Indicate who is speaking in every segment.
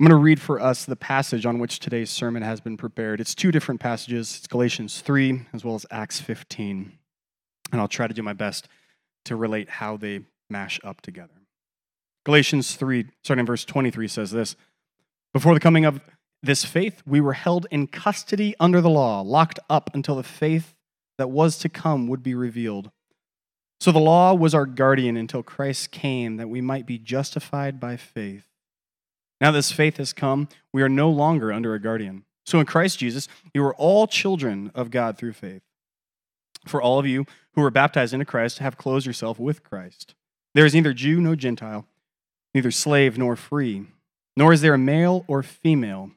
Speaker 1: I'm going to read for us the passage on which today's sermon has been prepared. It's two different passages it's Galatians 3 as well as Acts 15. And I'll try to do my best to relate how they mash up together. Galatians 3, starting in verse 23, says this Before the coming of this faith, we were held in custody under the law, locked up until the faith that was to come would be revealed. So the law was our guardian until Christ came that we might be justified by faith. Now this faith has come, we are no longer under a guardian. So in Christ Jesus, you are all children of God through faith. For all of you who were baptized into Christ have clothed yourself with Christ. There is neither Jew nor Gentile, neither slave nor free, nor is there a male or female,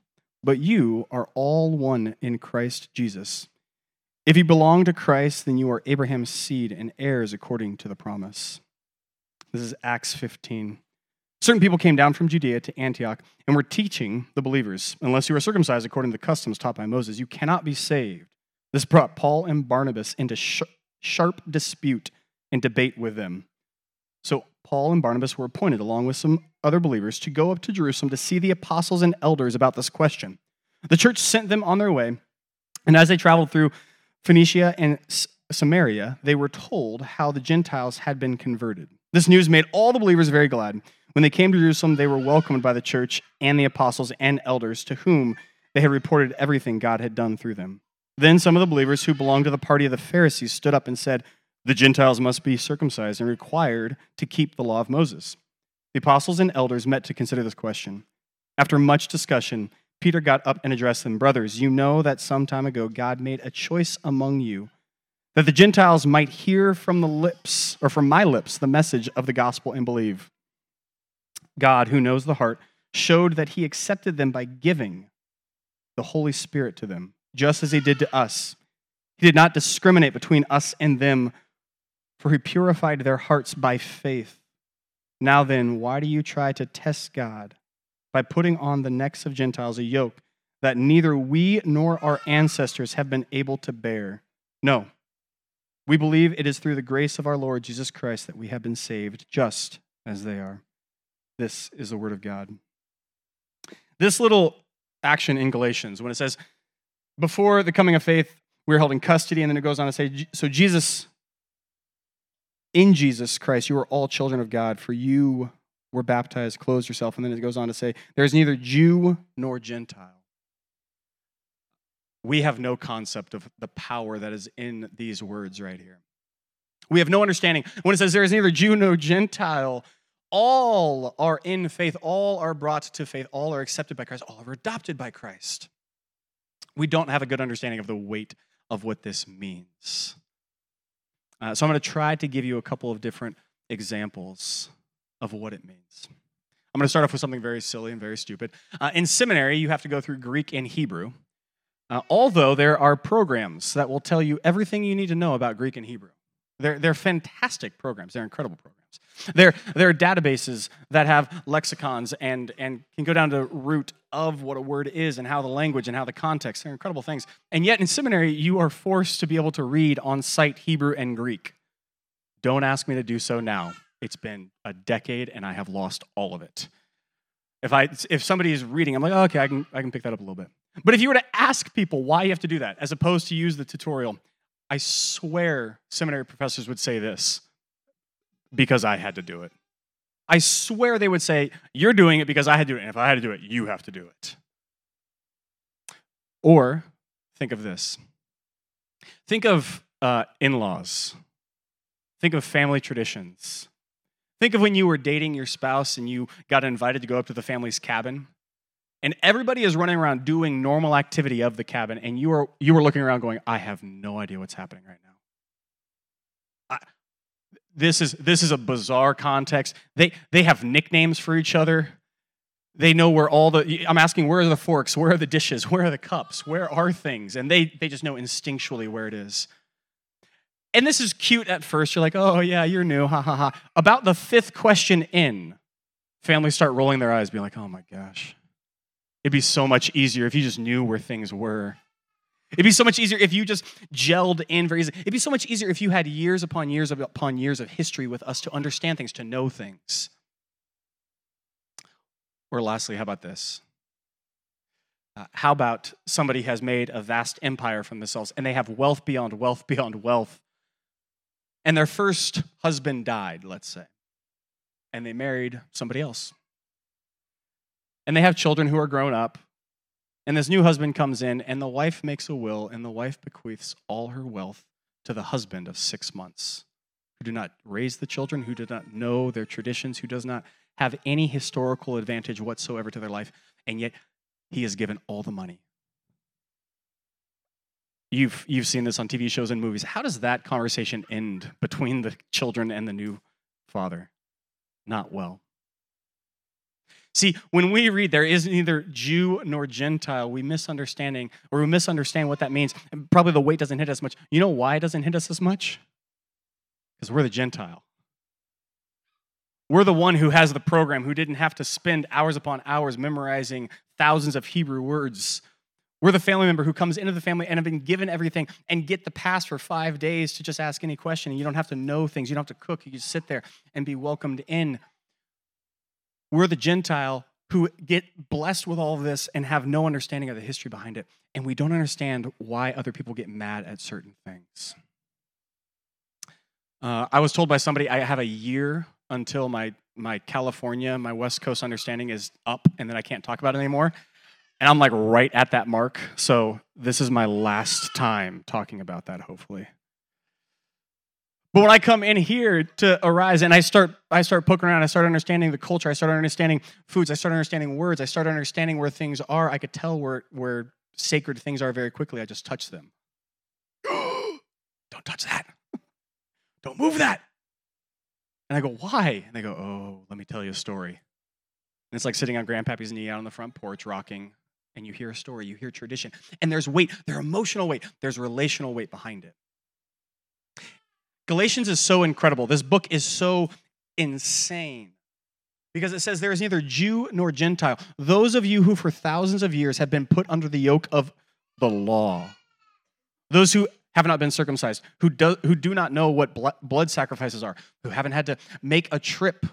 Speaker 1: but you are all one in Christ Jesus. If you belong to Christ, then you are Abraham's seed and heirs according to the promise. This is Acts 15. Certain people came down from Judea to Antioch and were teaching the believers, unless you are circumcised according to the customs taught by Moses, you cannot be saved. This brought Paul and Barnabas into sh- sharp dispute and debate with them. So Paul and Barnabas were appointed, along with some other believers, to go up to Jerusalem to see the apostles and elders about this question. The church sent them on their way, and as they traveled through Phoenicia and Samaria, they were told how the Gentiles had been converted. This news made all the believers very glad. When they came to Jerusalem, they were welcomed by the church and the apostles and elders to whom they had reported everything God had done through them. Then some of the believers who belonged to the party of the Pharisees stood up and said, The Gentiles must be circumcised and required to keep the law of Moses. The apostles and elders met to consider this question. After much discussion, Peter got up and addressed them Brothers, you know that some time ago God made a choice among you that the Gentiles might hear from the lips, or from my lips, the message of the gospel and believe. God, who knows the heart, showed that he accepted them by giving the Holy Spirit to them, just as he did to us. He did not discriminate between us and them, for he purified their hearts by faith. Now then, why do you try to test God by putting on the necks of Gentiles a yoke that neither we nor our ancestors have been able to bear? No. We believe it is through the grace of our Lord Jesus Christ that we have been saved, just as they are. This is the word of God. This little action in Galatians, when it says, before the coming of faith, we are held in custody, and then it goes on to say, so Jesus, in Jesus Christ, you are all children of God, for you were baptized, clothed yourself, and then it goes on to say, there is neither Jew nor Gentile. We have no concept of the power that is in these words right here. We have no understanding. When it says there is neither Jew nor Gentile, all are in faith, all are brought to faith, all are accepted by Christ, all are adopted by Christ. We don't have a good understanding of the weight of what this means. Uh, so I'm going to try to give you a couple of different examples of what it means. I'm going to start off with something very silly and very stupid. Uh, in seminary, you have to go through Greek and Hebrew, uh, although there are programs that will tell you everything you need to know about Greek and Hebrew. They're, they're fantastic programs, they're incredible programs. There, there are databases that have lexicons and, and can go down to the root of what a word is and how the language and how the context. They're incredible things. And yet in seminary, you are forced to be able to read on sight Hebrew and Greek. Don't ask me to do so now. It's been a decade and I have lost all of it. If, I, if somebody is reading, I'm like, oh, okay, I can, I can pick that up a little bit. But if you were to ask people why you have to do that, as opposed to use the tutorial, I swear seminary professors would say this because I had to do it. I swear they would say, You're doing it because I had to do it. And if I had to do it, you have to do it. Or think of this think of uh, in laws, think of family traditions. Think of when you were dating your spouse and you got invited to go up to the family's cabin. And everybody is running around doing normal activity of the cabin, and you are you were looking around going, I have no idea what's happening right now this is this is a bizarre context. They they have nicknames for each other. They know where all the I'm asking where are the forks, where are the dishes, where are the cups, where are things? And they they just know instinctually where it is. And this is cute at first. You're like, oh yeah, you're new, ha ha ha. About the fifth question in, families start rolling their eyes, being like, oh my gosh. It'd be so much easier if you just knew where things were. It'd be so much easier if you just gelled in very easily. It'd be so much easier if you had years upon years upon years of history with us to understand things, to know things. Or lastly, how about this? Uh, how about somebody has made a vast empire for themselves and they have wealth beyond wealth beyond wealth, and their first husband died, let's say, and they married somebody else. And they have children who are grown up, and this new husband comes in, and the wife makes a will, and the wife bequeaths all her wealth to the husband of six months, who do not raise the children, who do not know their traditions, who does not have any historical advantage whatsoever to their life, and yet he has given all the money. You've, you've seen this on TV shows and movies. How does that conversation end between the children and the new father? Not well. See, when we read there is neither Jew nor Gentile, we misunderstanding or we misunderstand what that means. And probably the weight doesn't hit us much. You know why it doesn't hit us as much? Because we're the Gentile. We're the one who has the program, who didn't have to spend hours upon hours memorizing thousands of Hebrew words. We're the family member who comes into the family and have been given everything and get the pass for five days to just ask any question. And you don't have to know things. You don't have to cook. You just sit there and be welcomed in. We're the Gentile who get blessed with all of this and have no understanding of the history behind it. And we don't understand why other people get mad at certain things. Uh, I was told by somebody I have a year until my, my California, my West Coast understanding is up, and then I can't talk about it anymore. And I'm like right at that mark. So this is my last time talking about that, hopefully. But when I come in here to arise and I start, I start poking around, I start understanding the culture, I start understanding foods, I start understanding words, I start understanding where things are. I could tell where, where sacred things are very quickly. I just touch them. Don't touch that. Don't move that. And I go, why? And they go, oh, let me tell you a story. And it's like sitting on Grandpappy's knee out on the front porch, rocking, and you hear a story, you hear tradition. And there's weight, there's emotional weight, there's relational weight behind it. Galatians is so incredible. This book is so insane because it says there is neither Jew nor Gentile. Those of you who for thousands of years have been put under the yoke of the law, those who have not been circumcised, who do, who do not know what blood sacrifices are, who haven't had to make a trip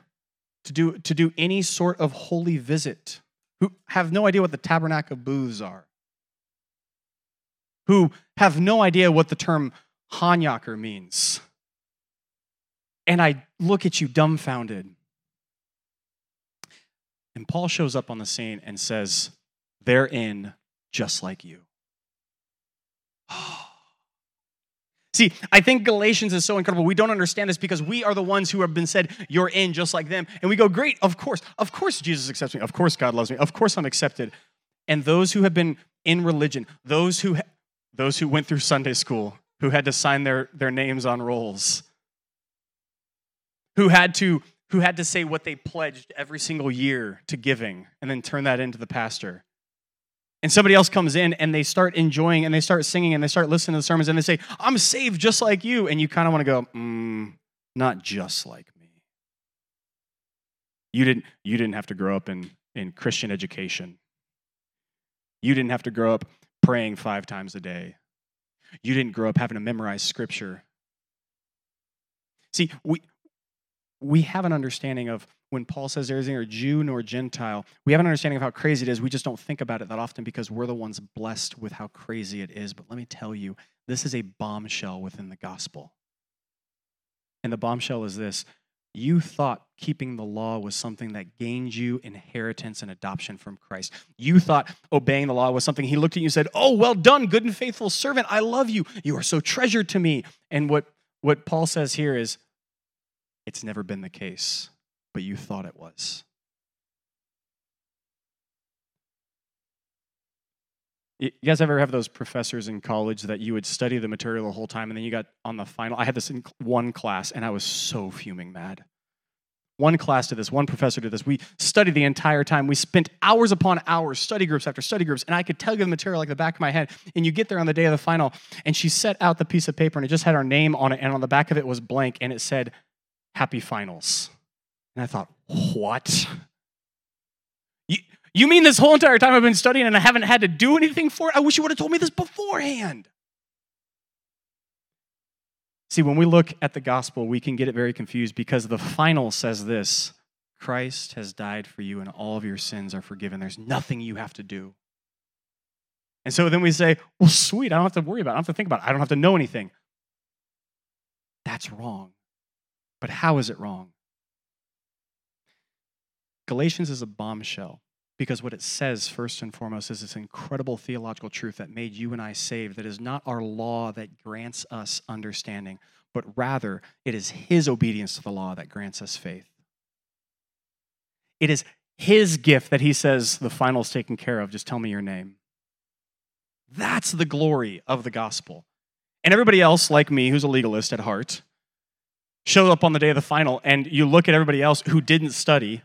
Speaker 1: to do, to do any sort of holy visit, who have no idea what the tabernacle booths are, who have no idea what the term Hanukkah means and I look at you dumbfounded. And Paul shows up on the scene and says, They're in just like you. See, I think Galatians is so incredible. We don't understand this because we are the ones who have been said, You're in just like them. And we go, Great, of course. Of course, Jesus accepts me. Of course, God loves me. Of course, I'm accepted. And those who have been in religion, those who, those who went through Sunday school, who had to sign their, their names on rolls, who had to who had to say what they pledged every single year to giving and then turn that into the pastor. And somebody else comes in and they start enjoying and they start singing and they start listening to the sermons and they say, I'm saved just like you. And you kind of want to go, mm, not just like me. You didn't, you didn't have to grow up in, in Christian education. You didn't have to grow up praying five times a day. You didn't grow up having to memorize scripture. See, we, we have an understanding of when Paul says there is neither Jew nor Gentile, we have an understanding of how crazy it is. We just don't think about it that often because we're the ones blessed with how crazy it is. But let me tell you, this is a bombshell within the gospel. And the bombshell is this you thought keeping the law was something that gained you inheritance and adoption from Christ. You thought obeying the law was something he looked at you and said, Oh, well done, good and faithful servant. I love you. You are so treasured to me. And what, what Paul says here is, it's never been the case, but you thought it was. You guys ever have those professors in college that you would study the material the whole time and then you got on the final? I had this in one class and I was so fuming mad. One class did this, one professor did this. We studied the entire time. We spent hours upon hours, study groups after study groups, and I could tell you the material like the back of my head. And you get there on the day of the final, and she set out the piece of paper and it just had our name on it, and on the back of it was blank, and it said, happy finals. And I thought, what? You, you mean this whole entire time I've been studying and I haven't had to do anything for it? I wish you would have told me this beforehand. See, when we look at the gospel, we can get it very confused because the final says this Christ has died for you and all of your sins are forgiven. There's nothing you have to do. And so then we say, well, sweet, I don't have to worry about it. I don't have to think about it. I don't have to know anything. That's wrong. But how is it wrong? Galatians is a bombshell because what it says, first and foremost, is this incredible theological truth that made you and I saved that is not our law that grants us understanding, but rather it is His obedience to the law that grants us faith. It is His gift that He says, the final's taken care of, just tell me your name. That's the glory of the gospel. And everybody else, like me, who's a legalist at heart, showed up on the day of the final, and you look at everybody else who didn't study.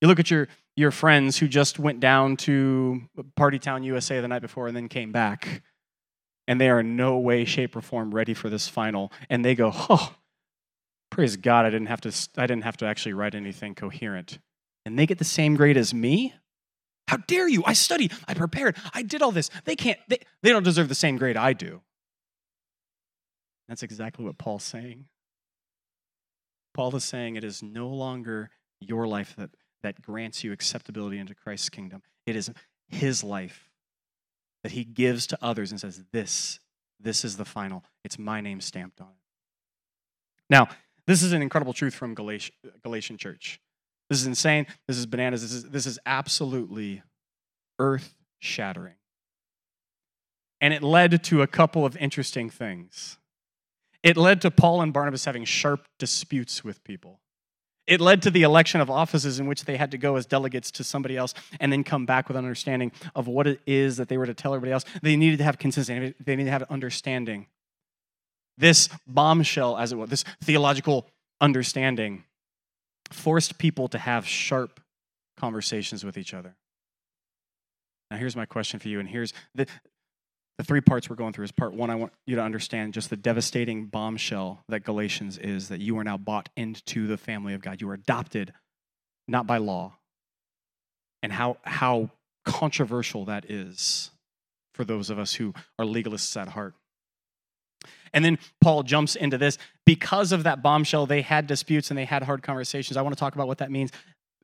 Speaker 1: You look at your, your friends who just went down to Party Town, USA the night before and then came back, and they are in no way, shape, or form ready for this final. And they go, oh, praise God, I didn't have to, I didn't have to actually write anything coherent. And they get the same grade as me? How dare you? I studied, I prepared, I did all this. They can't, they, they don't deserve the same grade I do. That's exactly what Paul's saying. Paul is saying it is no longer your life that, that grants you acceptability into Christ's kingdom. It is his life that he gives to others and says, This, this is the final. It's my name stamped on it. Now, this is an incredible truth from Galatian, Galatian church. This is insane. This is bananas. This is, this is absolutely earth shattering. And it led to a couple of interesting things. It led to Paul and Barnabas having sharp disputes with people. It led to the election of offices in which they had to go as delegates to somebody else and then come back with an understanding of what it is that they were to tell everybody else. They needed to have consistency, they needed to have understanding. This bombshell, as it was, this theological understanding, forced people to have sharp conversations with each other. Now, here's my question for you, and here's the, the three parts we're going through. Is part one, I want you to understand just the devastating bombshell that Galatians is that you are now bought into the family of God. You are adopted, not by law, and how, how controversial that is for those of us who are legalists at heart. And then Paul jumps into this. Because of that bombshell, they had disputes and they had hard conversations. I want to talk about what that means,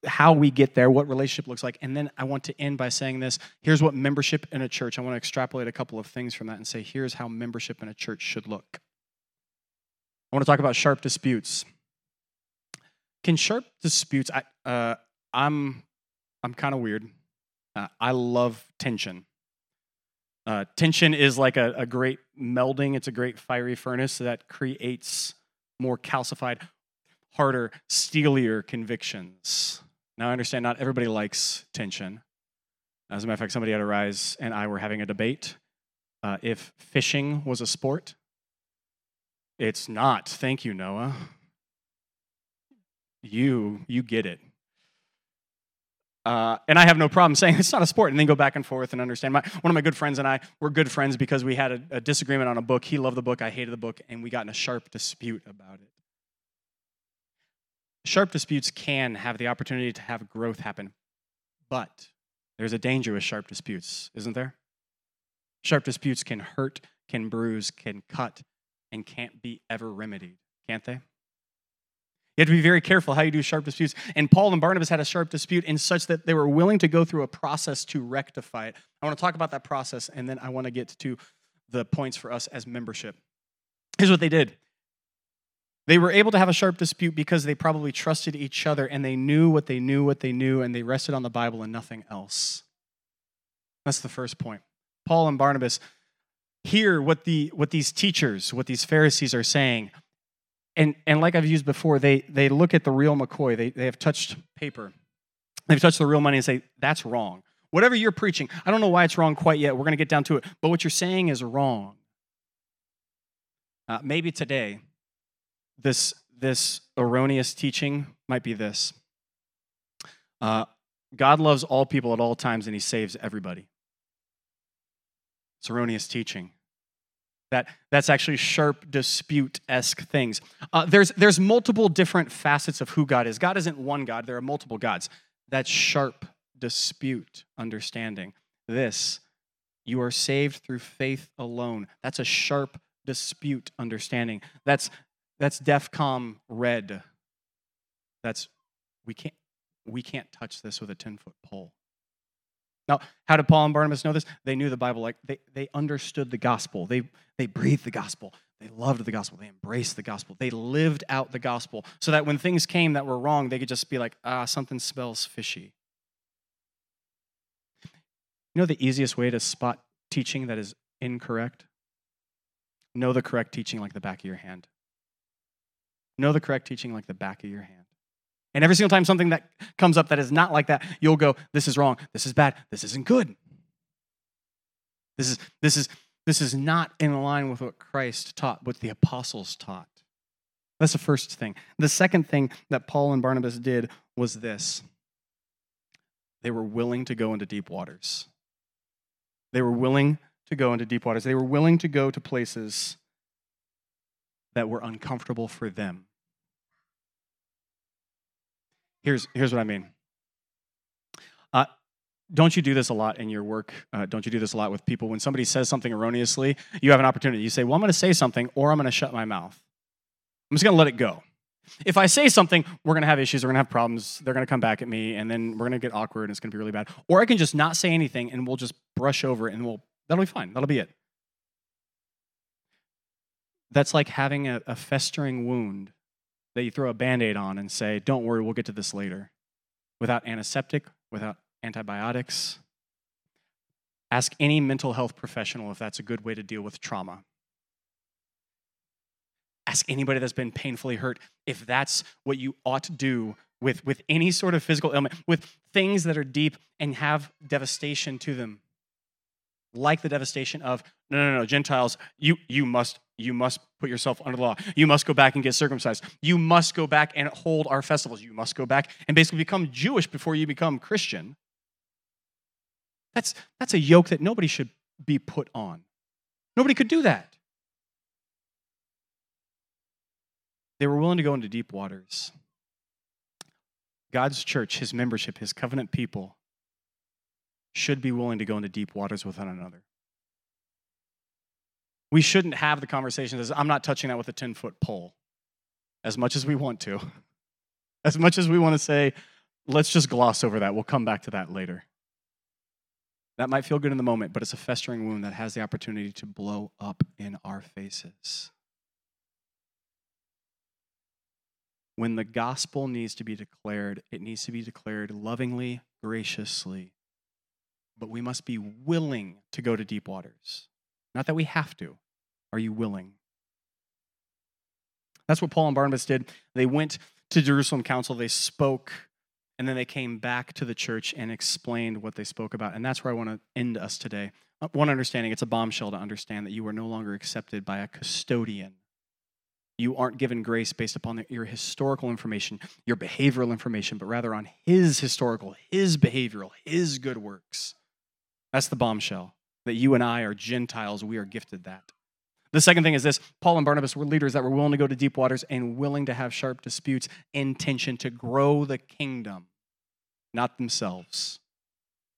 Speaker 1: how we get there, what relationship looks like. And then I want to end by saying this here's what membership in a church, I want to extrapolate a couple of things from that and say, here's how membership in a church should look. I want to talk about sharp disputes. Can sharp disputes, I, uh, I'm, I'm kind of weird. Uh, I love tension. Uh, tension is like a, a great melding, it's a great fiery furnace that creates more calcified, harder, steelier convictions. Now, I understand not everybody likes tension. As a matter of fact, somebody at Arise and I were having a debate uh, if fishing was a sport. It's not. Thank you, Noah. You, you get it. Uh, and I have no problem saying it's not a sport, and then go back and forth and understand. My, one of my good friends and I were good friends because we had a, a disagreement on a book. He loved the book, I hated the book, and we got in a sharp dispute about it. Sharp disputes can have the opportunity to have growth happen, but there's a danger with sharp disputes, isn't there? Sharp disputes can hurt, can bruise, can cut, and can't be ever remedied, can't they? You have to be very careful how you do sharp disputes. And Paul and Barnabas had a sharp dispute in such that they were willing to go through a process to rectify it. I want to talk about that process, and then I want to get to the points for us as membership. Here's what they did they were able to have a sharp dispute because they probably trusted each other and they knew what they knew, what they knew, and they rested on the Bible and nothing else. That's the first point. Paul and Barnabas hear what, the, what these teachers, what these Pharisees are saying and and like I've used before, they they look at the real McCoy. They they have touched paper. They've touched the real money and say that's wrong. Whatever you're preaching, I don't know why it's wrong quite yet. We're going to get down to it, but what you're saying is wrong. Uh, maybe today, this this erroneous teaching might be this. Uh, God loves all people at all times, and He saves everybody. It's erroneous teaching. That, that's actually sharp dispute esque things. Uh, there's, there's multiple different facets of who God is. God isn't one God, there are multiple gods. That's sharp dispute understanding. This, you are saved through faith alone. That's a sharp dispute understanding. That's, that's DEFCON red. That's, we can't, we can't touch this with a 10 foot pole. Now, how did Paul and Barnabas know this? They knew the Bible like they, they understood the gospel. They, they breathed the gospel. They loved the gospel. They embraced the gospel. They lived out the gospel so that when things came that were wrong, they could just be like, ah, something smells fishy. You know the easiest way to spot teaching that is incorrect? Know the correct teaching like the back of your hand. Know the correct teaching like the back of your hand. And every single time something that comes up that is not like that, you'll go, this is wrong, this is bad, this isn't good. This is this is this is not in line with what Christ taught, what the apostles taught. That's the first thing. The second thing that Paul and Barnabas did was this. They were willing to go into deep waters. They were willing to go into deep waters. They were willing to go to places that were uncomfortable for them. Here's, here's what I mean. Uh, don't you do this a lot in your work? Uh, don't you do this a lot with people? When somebody says something erroneously, you have an opportunity. You say, Well, I'm going to say something, or I'm going to shut my mouth. I'm just going to let it go. If I say something, we're going to have issues, we're going to have problems, they're going to come back at me, and then we're going to get awkward and it's going to be really bad. Or I can just not say anything and we'll just brush over it and we'll, that'll be fine. That'll be it. That's like having a, a festering wound that you throw a band aid on and say, don't worry, we'll get to this later. Without antiseptic, without antibiotics. Ask any mental health professional if that's a good way to deal with trauma. Ask anybody that's been painfully hurt if that's what you ought to do with, with any sort of physical ailment, with things that are deep and have devastation to them. Like the devastation of, no, no, no, Gentiles, you, you must you must put yourself under the law. You must go back and get circumcised. You must go back and hold our festivals. You must go back and basically become Jewish before you become Christian. That's, that's a yoke that nobody should be put on. Nobody could do that. They were willing to go into deep waters. God's church, his membership, his covenant people should be willing to go into deep waters with one another. We shouldn't have the conversation as I'm not touching that with a 10 foot pole as much as we want to. As much as we want to say, let's just gloss over that. We'll come back to that later. That might feel good in the moment, but it's a festering wound that has the opportunity to blow up in our faces. When the gospel needs to be declared, it needs to be declared lovingly, graciously. But we must be willing to go to deep waters. Not that we have to. Are you willing? That's what Paul and Barnabas did. They went to Jerusalem Council, they spoke, and then they came back to the church and explained what they spoke about. And that's where I want to end us today. Uh, one understanding it's a bombshell to understand that you are no longer accepted by a custodian. You aren't given grace based upon your historical information, your behavioral information, but rather on his historical, his behavioral, his good works. That's the bombshell that you and I are Gentiles, we are gifted that. The second thing is this Paul and Barnabas were leaders that were willing to go to deep waters and willing to have sharp disputes, intention to grow the kingdom, not themselves.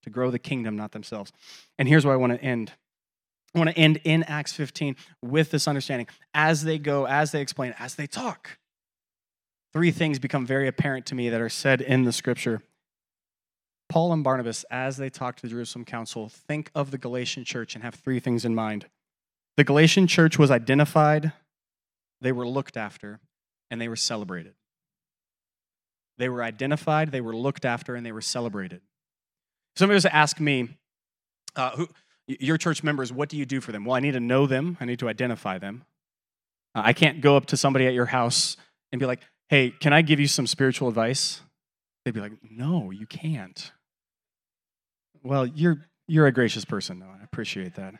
Speaker 1: To grow the kingdom, not themselves. And here's where I want to end. I want to end in Acts 15 with this understanding. As they go, as they explain, as they talk, three things become very apparent to me that are said in the scripture. Paul and Barnabas, as they talk to the Jerusalem council, think of the Galatian church and have three things in mind. The Galatian church was identified, they were looked after, and they were celebrated. They were identified, they were looked after, and they were celebrated. Somebody was to ask me, uh, who, your church members, what do you do for them? Well, I need to know them, I need to identify them. Uh, I can't go up to somebody at your house and be like, hey, can I give you some spiritual advice? They'd be like, no, you can't. Well, you're you're a gracious person, though. I appreciate that.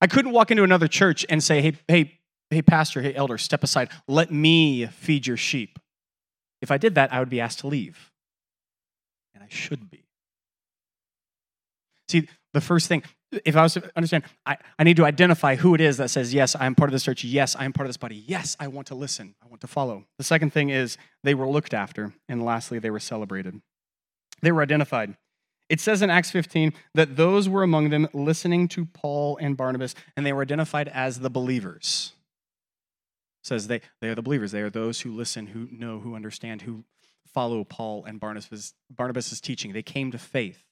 Speaker 1: I couldn't walk into another church and say, "Hey, hey, hey, pastor, hey, elder, step aside. Let me feed your sheep." If I did that, I would be asked to leave, and I should be. See, the first thing, if I was to understand, I, I need to identify who it is that says, Yes, I'm part of this church. Yes, I'm part of this body. Yes, I want to listen. I want to follow. The second thing is they were looked after. And lastly, they were celebrated. They were identified. It says in Acts 15 that those were among them listening to Paul and Barnabas, and they were identified as the believers. It says they, they are the believers. They are those who listen, who know, who understand, who follow Paul and Barnabas' Barnabas's teaching. They came to faith.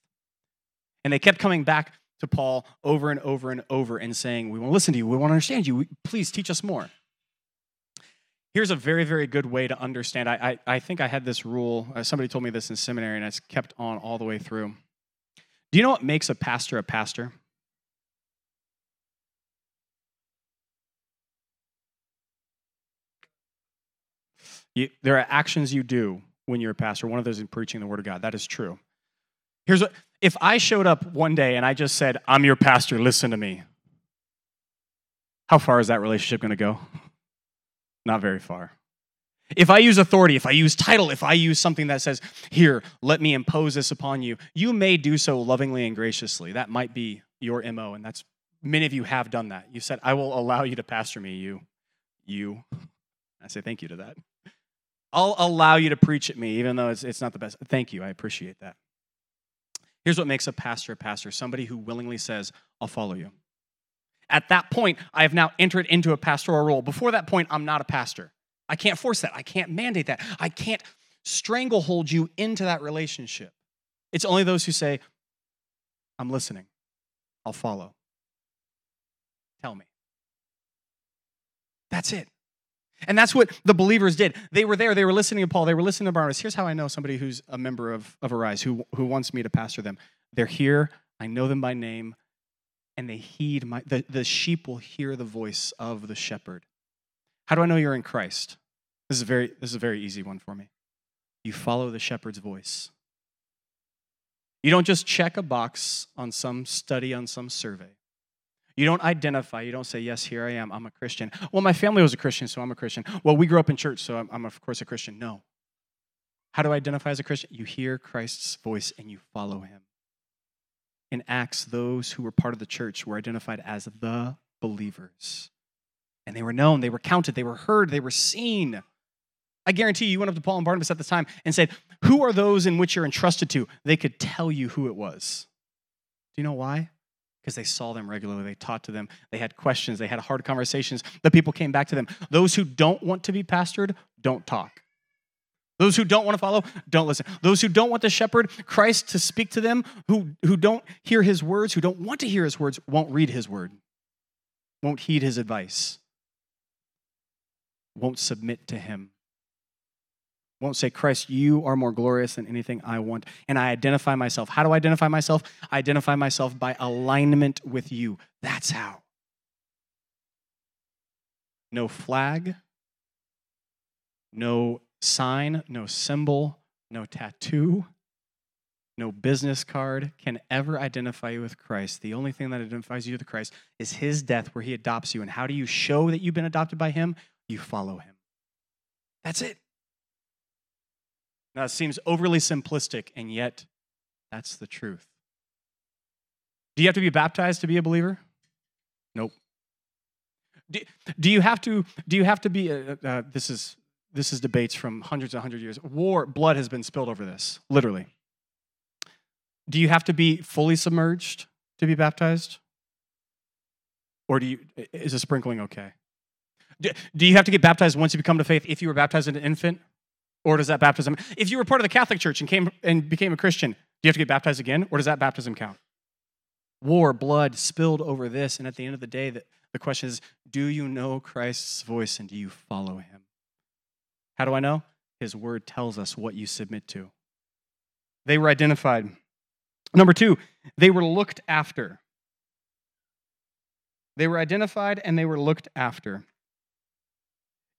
Speaker 1: And they kept coming back to Paul over and over and over and saying, We want to listen to you. We want to understand you. Please teach us more. Here's a very, very good way to understand. I, I, I think I had this rule. Uh, somebody told me this in seminary, and it's kept on all the way through. Do you know what makes a pastor a pastor? You, there are actions you do when you're a pastor. One of those is preaching the word of God. That is true. Here's what if I showed up one day and I just said, I'm your pastor, listen to me. How far is that relationship going to go? Not very far. If I use authority, if I use title, if I use something that says, Here, let me impose this upon you, you may do so lovingly and graciously. That might be your MO, and that's many of you have done that. You said, I will allow you to pastor me, you. You. I say thank you to that. I'll allow you to preach at me, even though it's, it's not the best. Thank you. I appreciate that. Here's what makes a pastor a pastor somebody who willingly says, I'll follow you. At that point, I have now entered into a pastoral role. Before that point, I'm not a pastor. I can't force that. I can't mandate that. I can't stranglehold you into that relationship. It's only those who say, I'm listening, I'll follow. Tell me. That's it. And that's what the believers did. They were there, they were listening to Paul, they were listening to Barnabas. Here's how I know somebody who's a member of, of Arise, who, who wants me to pastor them. They're here, I know them by name, and they heed my, the, the sheep will hear the voice of the shepherd. How do I know you're in Christ? This is, very, this is a very easy one for me. You follow the shepherd's voice. You don't just check a box on some study, on some survey. You don't identify. You don't say, Yes, here I am. I'm a Christian. Well, my family was a Christian, so I'm a Christian. Well, we grew up in church, so I'm, I'm of course, a Christian. No. How do I identify as a Christian? You hear Christ's voice and you follow him. In Acts, those who were part of the church were identified as the believers. And they were known, they were counted, they were heard, they were seen. I guarantee you, you went up to Paul and Barnabas at the time and said, Who are those in which you're entrusted to? They could tell you who it was. Do you know why? because they saw them regularly. They taught to them. They had questions. They had hard conversations. The people came back to them. Those who don't want to be pastored, don't talk. Those who don't want to follow, don't listen. Those who don't want the shepherd, Christ, to speak to them, who, who don't hear his words, who don't want to hear his words, won't read his word, won't heed his advice, won't submit to him won't say, Christ, you are more glorious than anything I want. And I identify myself. How do I identify myself? I identify myself by alignment with you. That's how. No flag, no sign, no symbol, no tattoo, no business card can ever identify you with Christ. The only thing that identifies you with Christ is his death where he adopts you. And how do you show that you've been adopted by him? You follow him. That's it. Now, it seems overly simplistic, and yet that's the truth. Do you have to be baptized to be a believer? Nope. Do, do you have to? Do you have to be? Uh, uh, uh this is this is debates from hundreds and hundred years. War, blood has been spilled over this, literally. Do you have to be fully submerged to be baptized, or do you? Is a sprinkling okay? Do, do you have to get baptized once you become to faith? If you were baptized as an infant, or does that baptism, if you were part of the Catholic Church and came and became a Christian, do you have to get baptized again? Or does that baptism count? War, blood spilled over this. And at the end of the day, the, the question is do you know Christ's voice and do you follow him? How do I know? His word tells us what you submit to. They were identified. Number two, they were looked after. They were identified and they were looked after.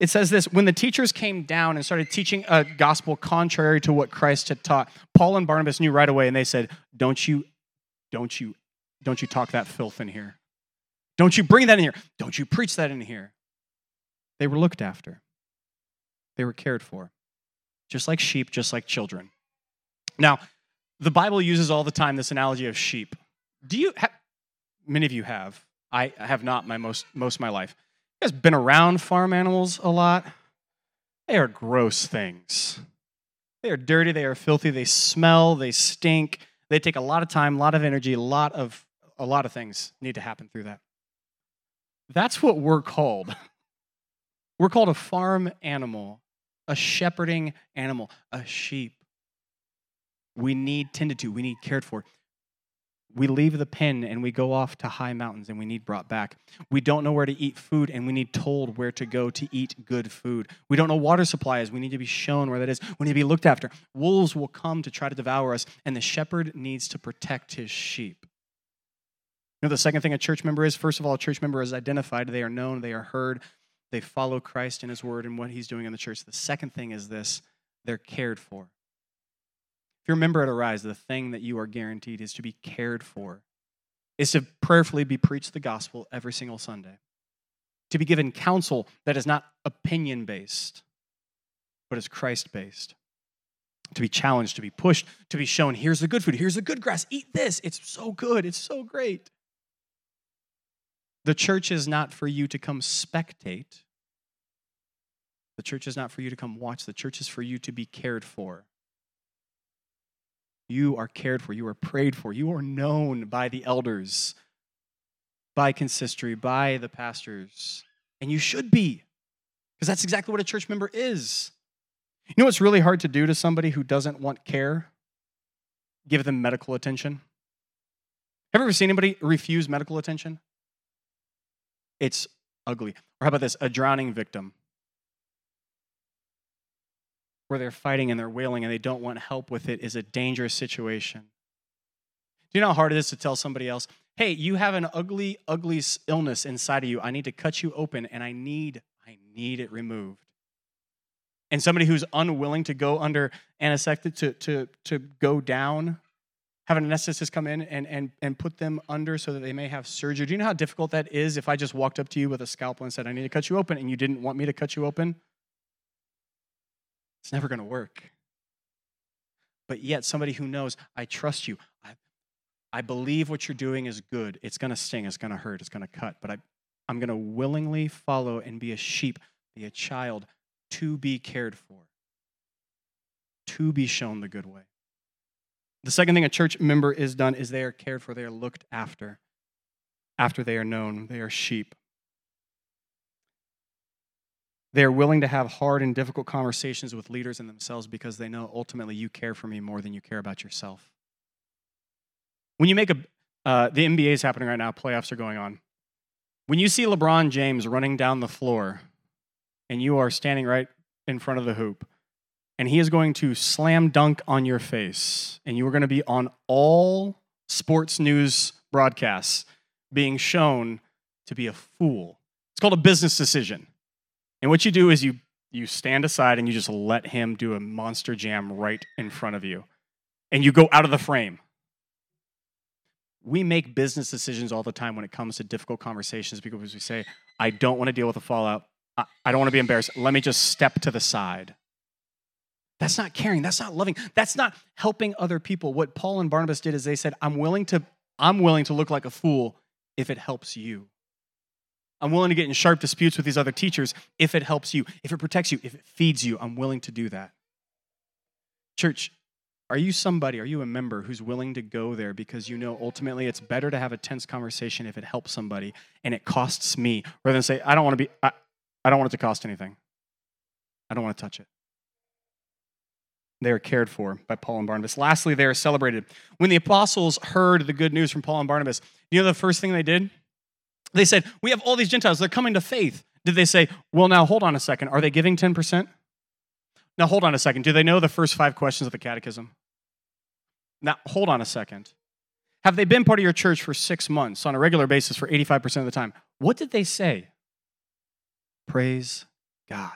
Speaker 1: It says this when the teachers came down and started teaching a gospel contrary to what Christ had taught, Paul and Barnabas knew right away and they said, Don't you, don't you, don't you talk that filth in here. Don't you bring that in here. Don't you preach that in here. They were looked after, they were cared for, just like sheep, just like children. Now, the Bible uses all the time this analogy of sheep. Do you have, many of you have, I have not my most, most of my life guys been around farm animals a lot? They are gross things. They are dirty, they are filthy, they smell, they stink. They take a lot of time, a lot of energy, a lot of a lot of things need to happen through that. That's what we're called. We're called a farm animal, a shepherding animal, a sheep. We need tended to, we need cared for. We leave the pen and we go off to high mountains and we need brought back. We don't know where to eat food and we need told where to go to eat good food. We don't know water supply is. We need to be shown where that is. We need to be looked after. Wolves will come to try to devour us, and the shepherd needs to protect his sheep. You know, the second thing a church member is? First of all, a church member is identified. They are known, they are heard, they follow Christ in his word and what he's doing in the church. The second thing is this they're cared for. If you're a member at Arise, the thing that you are guaranteed is to be cared for, is to prayerfully be preached the gospel every single Sunday, to be given counsel that is not opinion based, but is Christ based, to be challenged, to be pushed, to be shown here's the good food, here's the good grass, eat this. It's so good, it's so great. The church is not for you to come spectate. The church is not for you to come watch. The church is for you to be cared for. You are cared for. You are prayed for. You are known by the elders, by consistory, by the pastors. And you should be, because that's exactly what a church member is. You know what's really hard to do to somebody who doesn't want care? Give them medical attention. Have you ever seen anybody refuse medical attention? It's ugly. Or how about this? A drowning victim where they're fighting and they're wailing and they don't want help with it is a dangerous situation. Do you know how hard it is to tell somebody else, hey, you have an ugly, ugly illness inside of you. I need to cut you open and I need, I need it removed. And somebody who's unwilling to go under anesthesia, to, to, to go down, have an anesthetist come in and, and, and put them under so that they may have surgery. Do you know how difficult that is if I just walked up to you with a scalpel and said, I need to cut you open, and you didn't want me to cut you open? It's never going to work. But yet, somebody who knows, I trust you, I, I believe what you're doing is good. It's going to sting, it's going to hurt, it's going to cut, but I, I'm going to willingly follow and be a sheep, be a child to be cared for, to be shown the good way. The second thing a church member is done is they are cared for, they are looked after. After they are known, they are sheep. They are willing to have hard and difficult conversations with leaders and themselves because they know ultimately you care for me more than you care about yourself. When you make a, uh, the NBA is happening right now, playoffs are going on. When you see LeBron James running down the floor and you are standing right in front of the hoop, and he is going to slam dunk on your face, and you are going to be on all sports news broadcasts being shown to be a fool. It's called a business decision. And what you do is you you stand aside and you just let him do a monster jam right in front of you. And you go out of the frame. We make business decisions all the time when it comes to difficult conversations because we say, I don't want to deal with the fallout. I, I don't want to be embarrassed. Let me just step to the side. That's not caring. That's not loving. That's not helping other people. What Paul and Barnabas did is they said, I'm willing to, I'm willing to look like a fool if it helps you. I'm willing to get in sharp disputes with these other teachers if it helps you, if it protects you, if it feeds you. I'm willing to do that. Church, are you somebody, are you a member who's willing to go there because you know ultimately it's better to have a tense conversation if it helps somebody and it costs me rather than say, I don't want to be, I, I don't want it to cost anything. I don't want to touch it. They are cared for by Paul and Barnabas. Lastly, they are celebrated. When the apostles heard the good news from Paul and Barnabas, you know the first thing they did? They said, We have all these Gentiles, they're coming to faith. Did they say, Well, now hold on a second. Are they giving 10%? Now hold on a second. Do they know the first five questions of the catechism? Now hold on a second. Have they been part of your church for six months on a regular basis for 85% of the time? What did they say? Praise God.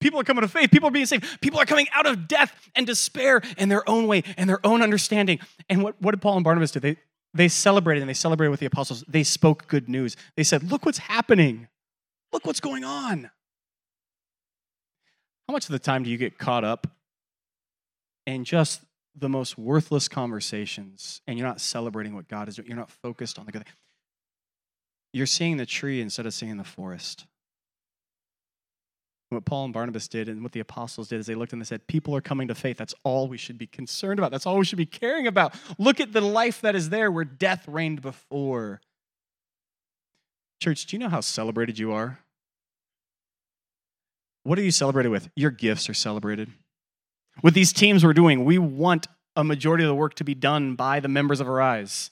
Speaker 1: People are coming to faith. People are being saved. People are coming out of death and despair in their own way and their own understanding. And what, what did Paul and Barnabas do? They, they celebrated and they celebrated with the apostles. They spoke good news. They said, Look what's happening. Look what's going on. How much of the time do you get caught up in just the most worthless conversations and you're not celebrating what God is doing? You're not focused on the good. You're seeing the tree instead of seeing the forest. What Paul and Barnabas did and what the apostles did is they looked and they said, People are coming to faith. That's all we should be concerned about. That's all we should be caring about. Look at the life that is there where death reigned before. Church, do you know how celebrated you are? What are you celebrated with? Your gifts are celebrated. With these teams we're doing, we want a majority of the work to be done by the members of Arise.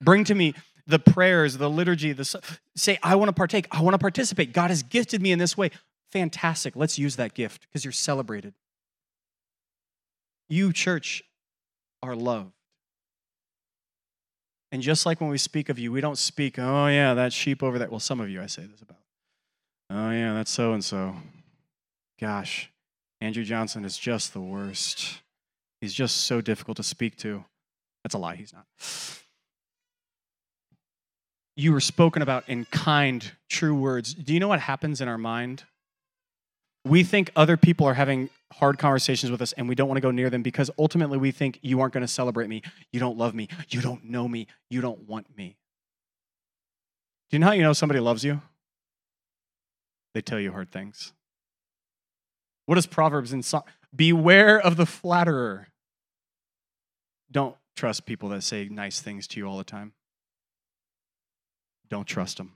Speaker 1: Bring to me the prayers, the liturgy, the say, I want to partake, I want to participate. God has gifted me in this way. Fantastic. Let's use that gift because you're celebrated. You, church, are loved. And just like when we speak of you, we don't speak, oh, yeah, that sheep over there. Well, some of you I say this about. Oh, yeah, that's so and so. Gosh, Andrew Johnson is just the worst. He's just so difficult to speak to. That's a lie, he's not. You were spoken about in kind, true words. Do you know what happens in our mind? We think other people are having hard conversations with us and we don't want to go near them because ultimately we think you aren't going to celebrate me. You don't love me. You don't know me. You don't want me. Do you know how you know somebody loves you? They tell you hard things. What does Proverbs and Song? Beware of the flatterer. Don't trust people that say nice things to you all the time. Don't trust them.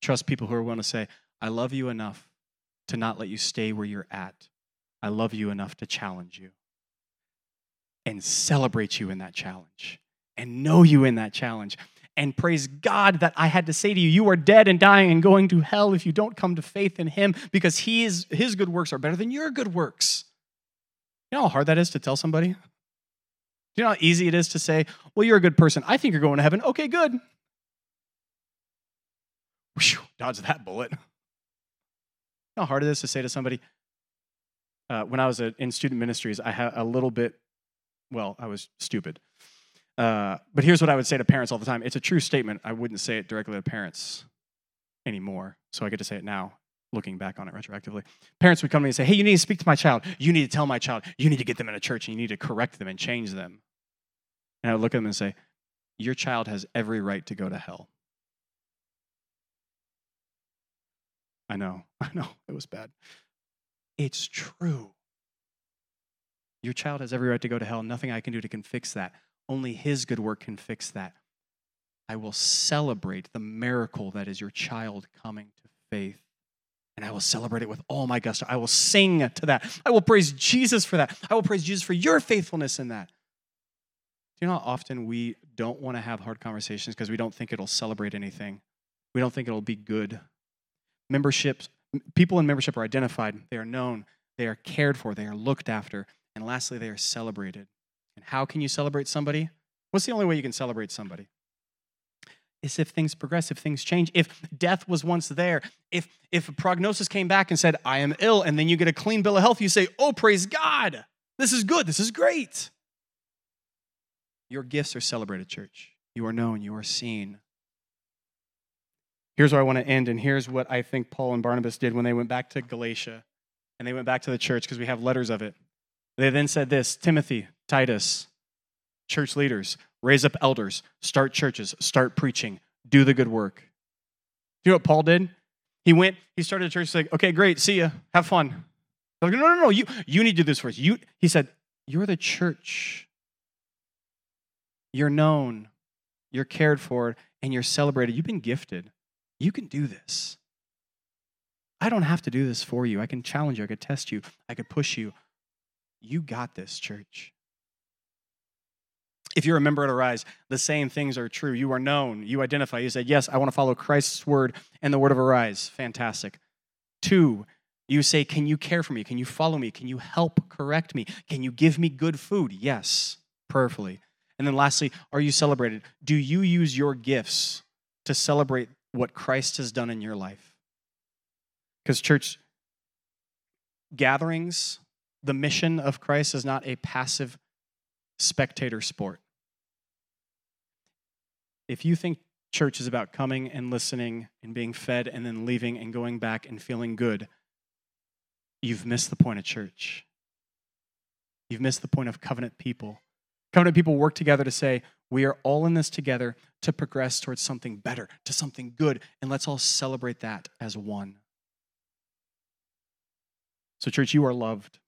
Speaker 1: Trust people who are willing to say, I love you enough to not let you stay where you're at. I love you enough to challenge you and celebrate you in that challenge and know you in that challenge. And praise God that I had to say to you, you are dead and dying and going to hell if you don't come to faith in Him because he is, His good works are better than your good works. You know how hard that is to tell somebody? You know how easy it is to say, well, you're a good person. I think you're going to heaven. Okay, good. Whew, dodge that bullet. How hard it is to say to somebody, uh, when I was a, in student ministries, I had a little bit, well, I was stupid. Uh, but here's what I would say to parents all the time. It's a true statement. I wouldn't say it directly to parents anymore. So I get to say it now, looking back on it retroactively. Parents would come to me and say, Hey, you need to speak to my child. You need to tell my child. You need to get them in a church and you need to correct them and change them. And I would look at them and say, Your child has every right to go to hell. I know, I know, it was bad. It's true. Your child has every right to go to hell. Nothing I can do to can fix that. Only His good work can fix that. I will celebrate the miracle that is your child coming to faith. And I will celebrate it with all my gusto. I will sing to that. I will praise Jesus for that. I will praise Jesus for your faithfulness in that. Do you know how often we don't want to have hard conversations because we don't think it'll celebrate anything? We don't think it'll be good. Memberships, people in membership are identified, they are known, they are cared for, they are looked after, and lastly, they are celebrated. And how can you celebrate somebody? What's the only way you can celebrate somebody? Is if things progress, if things change, if death was once there, if if a prognosis came back and said, I am ill, and then you get a clean bill of health, you say, Oh, praise God. This is good. This is great. Your gifts are celebrated, church. You are known, you are seen. Here's where I want to end, and here's what I think Paul and Barnabas did when they went back to Galatia and they went back to the church because we have letters of it. They then said this Timothy, Titus, church leaders, raise up elders, start churches, start preaching, do the good work. Do you know what Paul did? He went, he started a church, like, okay, great, see ya, have fun. Like, no, no, no, you, you need to do this first. You, he said, you're the church. You're known, you're cared for, and you're celebrated. You've been gifted. You can do this. I don't have to do this for you. I can challenge you. I could test you. I could push you. You got this, church. If you're a member at Arise, the same things are true. You are known. You identify. You said, Yes, I want to follow Christ's word and the word of Arise. Fantastic. Two, you say, Can you care for me? Can you follow me? Can you help correct me? Can you give me good food? Yes, prayerfully. And then lastly, are you celebrated? Do you use your gifts to celebrate what Christ has done in your life. Because, church, gatherings, the mission of Christ is not a passive spectator sport. If you think church is about coming and listening and being fed and then leaving and going back and feeling good, you've missed the point of church. You've missed the point of covenant people. Covenant people work together to say, we are all in this together to progress towards something better, to something good, and let's all celebrate that as one. So, church, you are loved,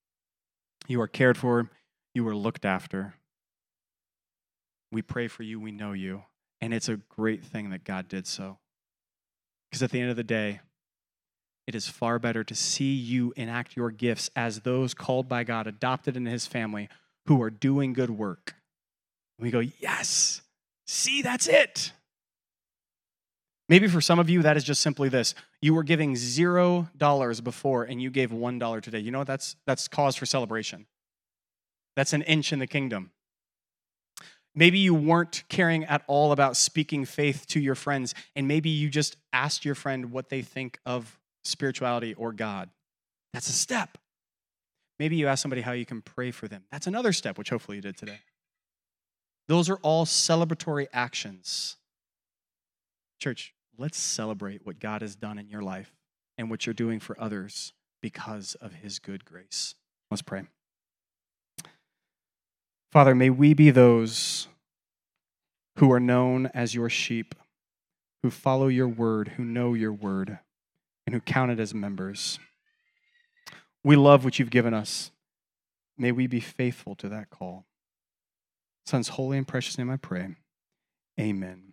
Speaker 1: you are cared for, you are looked after. We pray for you, we know you, and it's a great thing that God did so. Because at the end of the day, it is far better to see you enact your gifts as those called by God, adopted into his family, who are doing good work. And we go, yes, see, that's it. Maybe for some of you, that is just simply this. You were giving zero dollars before and you gave one dollar today. You know? That's, that's cause for celebration. That's an inch in the kingdom. Maybe you weren't caring at all about speaking faith to your friends, and maybe you just asked your friend what they think of spirituality or God. That's a step. Maybe you asked somebody how you can pray for them. That's another step, which hopefully you did today. Those are all celebratory actions. Church, let's celebrate what God has done in your life and what you're doing for others because of his good grace. Let's pray. Father, may we be those who are known as your sheep, who follow your word, who know your word, and who count it as members. We love what you've given us. May we be faithful to that call. Son's holy and precious name I pray. Amen.